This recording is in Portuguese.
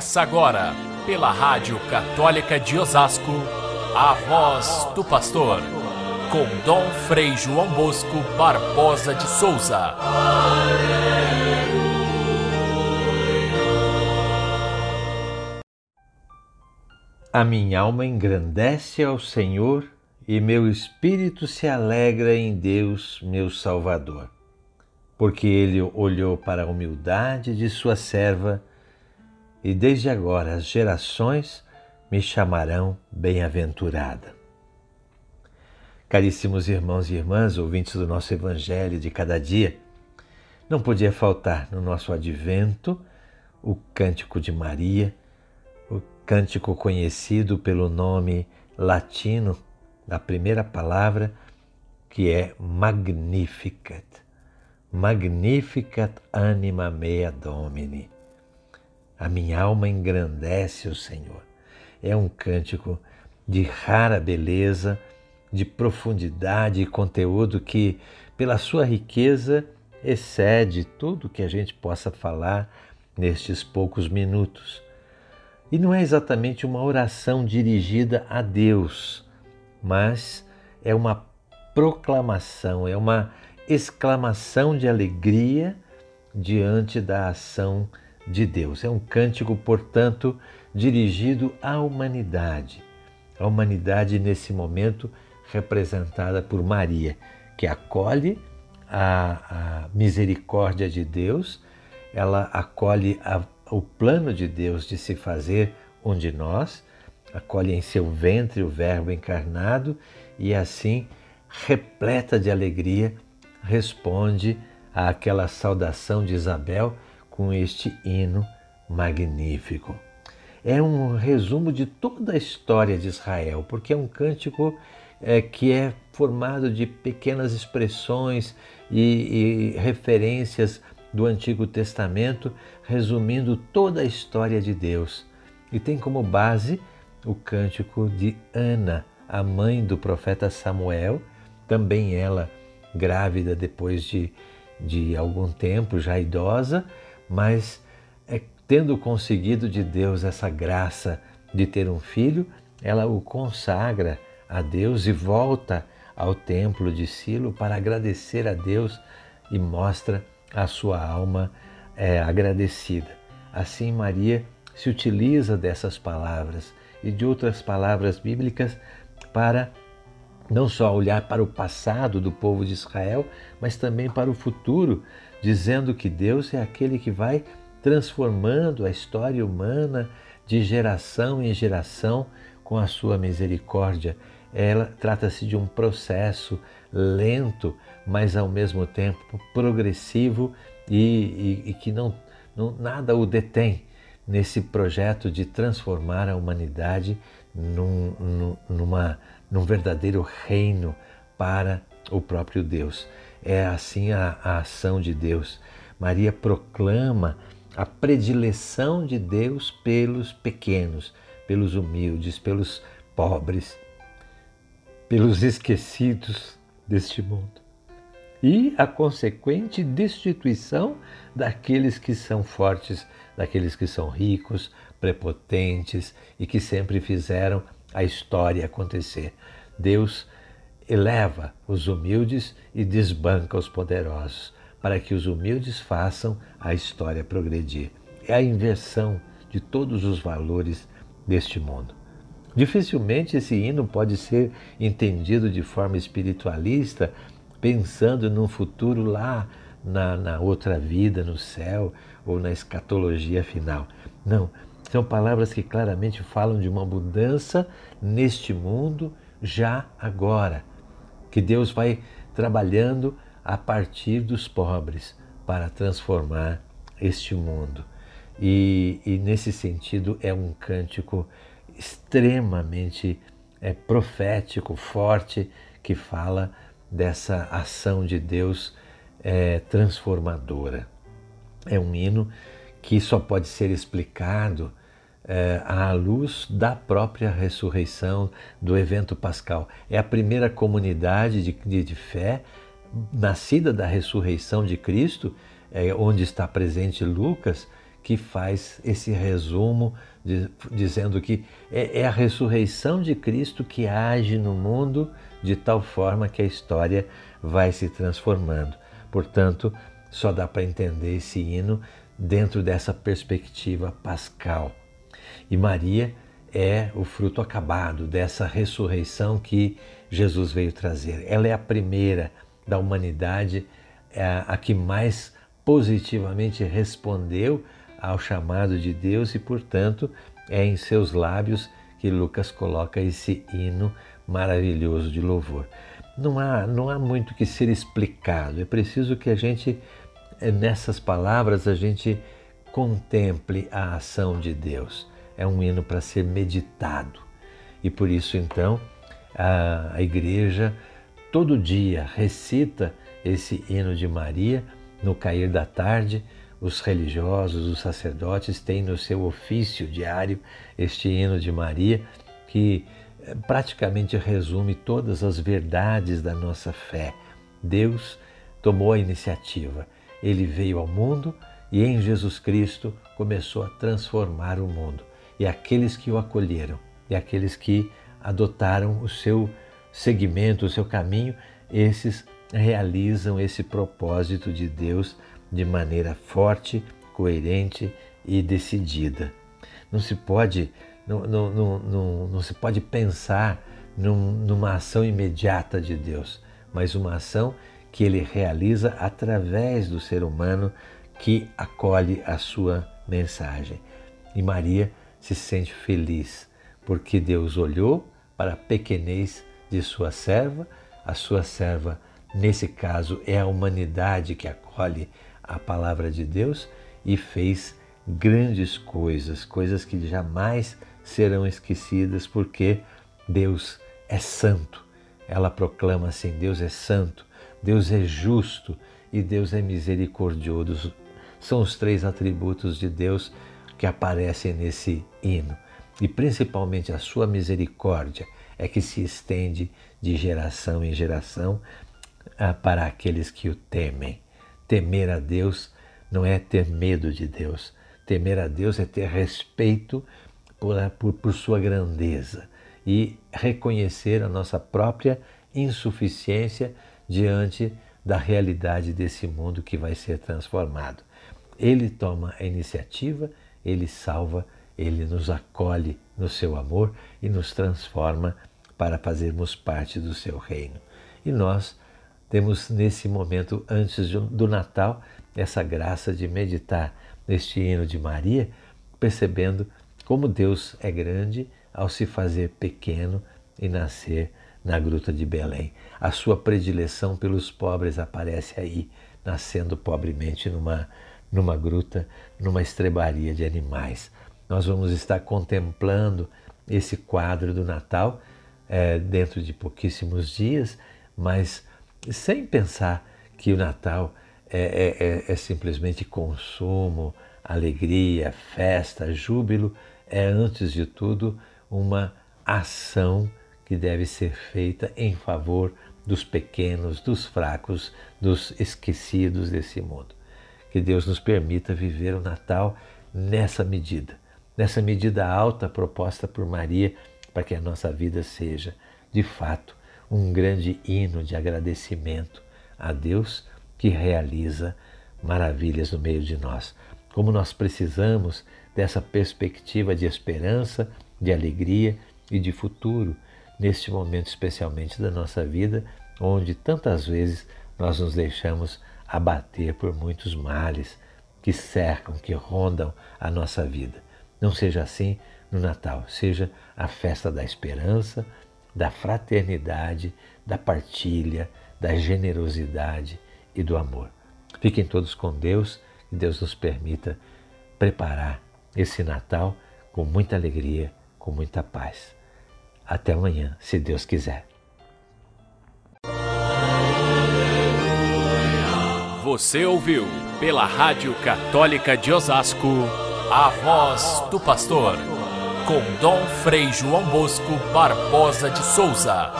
Começa agora, pela Rádio Católica de Osasco, a voz do pastor, com Dom Frei João Bosco Barbosa de Souza. A minha alma engrandece ao Senhor e meu espírito se alegra em Deus, meu Salvador, porque ele olhou para a humildade de sua serva e desde agora as gerações me chamarão bem-aventurada. Caríssimos irmãos e irmãs, ouvintes do nosso Evangelho de cada dia, não podia faltar no nosso advento o Cântico de Maria, o cântico conhecido pelo nome latino da primeira palavra, que é Magnificat. Magnificat anima mea Domini a minha alma engrandece o Senhor. É um cântico de rara beleza, de profundidade e conteúdo que, pela sua riqueza, excede tudo que a gente possa falar nestes poucos minutos. E não é exatamente uma oração dirigida a Deus, mas é uma proclamação, é uma exclamação de alegria diante da ação de Deus. É um cântico, portanto, dirigido à humanidade. A humanidade, nesse momento, representada por Maria, que acolhe a, a misericórdia de Deus, ela acolhe a, o plano de Deus de se fazer um de nós, acolhe em seu ventre o Verbo encarnado e assim, repleta de alegria, responde àquela saudação de Isabel com este hino magnífico. É um resumo de toda a história de Israel, porque é um cântico é, que é formado de pequenas expressões e, e referências do Antigo Testamento, resumindo toda a história de Deus. E tem como base o cântico de Ana, a mãe do profeta Samuel, também ela grávida depois de, de algum tempo, já idosa, mas é, tendo conseguido de Deus essa graça de ter um filho, ela o consagra a Deus e volta ao templo de Silo para agradecer a Deus e mostra a sua alma é, agradecida. Assim, Maria se utiliza dessas palavras e de outras palavras bíblicas para não só olhar para o passado do povo de Israel, mas também para o futuro, dizendo que Deus é aquele que vai transformando a história humana de geração em geração com a sua misericórdia. Ela trata-se de um processo lento, mas ao mesmo tempo progressivo e, e, e que não, não, nada o detém nesse projeto de transformar a humanidade num, num, numa, num verdadeiro reino para o próprio Deus. É assim a, a ação de Deus. Maria proclama a predileção de Deus pelos pequenos, pelos humildes, pelos pobres, pelos esquecidos deste mundo. E a consequente destituição daqueles que são fortes, daqueles que são ricos, prepotentes e que sempre fizeram a história acontecer. Deus eleva os humildes e desbanca os poderosos, para que os humildes façam a história progredir. É a inversão de todos os valores deste mundo. Dificilmente esse hino pode ser entendido de forma espiritualista, pensando num futuro lá na, na outra vida, no céu ou na escatologia final. Não, são palavras que claramente falam de uma mudança neste mundo já agora que Deus vai trabalhando a partir dos pobres para transformar este mundo. E, e nesse sentido é um cântico extremamente é, profético, forte, que fala dessa ação de Deus é, transformadora. É um hino que só pode ser explicado é, à luz da própria ressurreição, do evento pascal. É a primeira comunidade de, de, de fé nascida da ressurreição de Cristo, é, onde está presente Lucas, que faz esse resumo de, dizendo que é, é a ressurreição de Cristo que age no mundo de tal forma que a história vai se transformando. Portanto, só dá para entender esse hino dentro dessa perspectiva pascal. E Maria é o fruto acabado dessa ressurreição que Jesus veio trazer. Ela é a primeira da humanidade, é a que mais positivamente respondeu ao chamado de Deus e, portanto, é em seus lábios que Lucas coloca esse hino maravilhoso de louvor. Não há, não há muito que ser explicado, é preciso que a gente, nessas palavras, a gente contemple a ação de Deus. É um hino para ser meditado. E por isso, então, a, a igreja todo dia recita esse hino de Maria no cair da tarde. Os religiosos, os sacerdotes têm no seu ofício diário este hino de Maria que eh, praticamente resume todas as verdades da nossa fé. Deus tomou a iniciativa. Ele veio ao mundo e em Jesus Cristo começou a transformar o mundo. E aqueles que o acolheram, e aqueles que adotaram o seu segmento, o seu caminho, esses realizam esse propósito de Deus de maneira forte, coerente e decidida. Não se pode, não, não, não, não, se pode pensar num, numa ação imediata de Deus, mas uma ação que ele realiza através do ser humano que acolhe a sua mensagem. E Maria se sente feliz porque Deus olhou para a pequenez de sua serva, a sua serva, nesse caso, é a humanidade que acolhe a palavra de Deus e fez grandes coisas, coisas que jamais serão esquecidas, porque Deus é santo. Ela proclama assim: Deus é santo, Deus é justo e Deus é misericordioso. São os três atributos de Deus que aparecem nesse hino. E principalmente a sua misericórdia é que se estende de geração em geração ah, para aqueles que o temem. Temer a Deus não é ter medo de Deus. Temer a Deus é ter respeito por, por, por sua grandeza e reconhecer a nossa própria insuficiência diante da realidade desse mundo que vai ser transformado. Ele toma a iniciativa, ele salva, ele nos acolhe no seu amor e nos transforma para fazermos parte do seu reino. E nós temos nesse momento, antes do Natal, essa graça de meditar neste hino de Maria, percebendo como Deus é grande ao se fazer pequeno e nascer na gruta de Belém. A sua predileção pelos pobres aparece aí, nascendo pobremente numa, numa gruta, numa estrebaria de animais. Nós vamos estar contemplando esse quadro do Natal é, dentro de pouquíssimos dias, mas sem pensar que o Natal é, é, é, é simplesmente consumo, alegria, festa, júbilo, é antes de tudo uma ação que deve ser feita em favor dos pequenos, dos fracos, dos esquecidos desse mundo. Que Deus nos permita viver o Natal nessa medida, nessa medida alta proposta por Maria, para que a nossa vida seja, de fato, um grande hino de agradecimento a Deus que realiza maravilhas no meio de nós. Como nós precisamos dessa perspectiva de esperança, de alegria e de futuro, neste momento especialmente da nossa vida, onde tantas vezes nós nos deixamos abater por muitos males que cercam, que rondam a nossa vida. Não seja assim no Natal, seja a festa da esperança, da fraternidade, da partilha, da generosidade e do amor. Fiquem todos com Deus e Deus nos permita preparar esse Natal com muita alegria, com muita paz. Até amanhã, se Deus quiser. Você ouviu pela Rádio Católica de Osasco a voz do pastor com Dom Frei João Bosco Barbosa de Souza.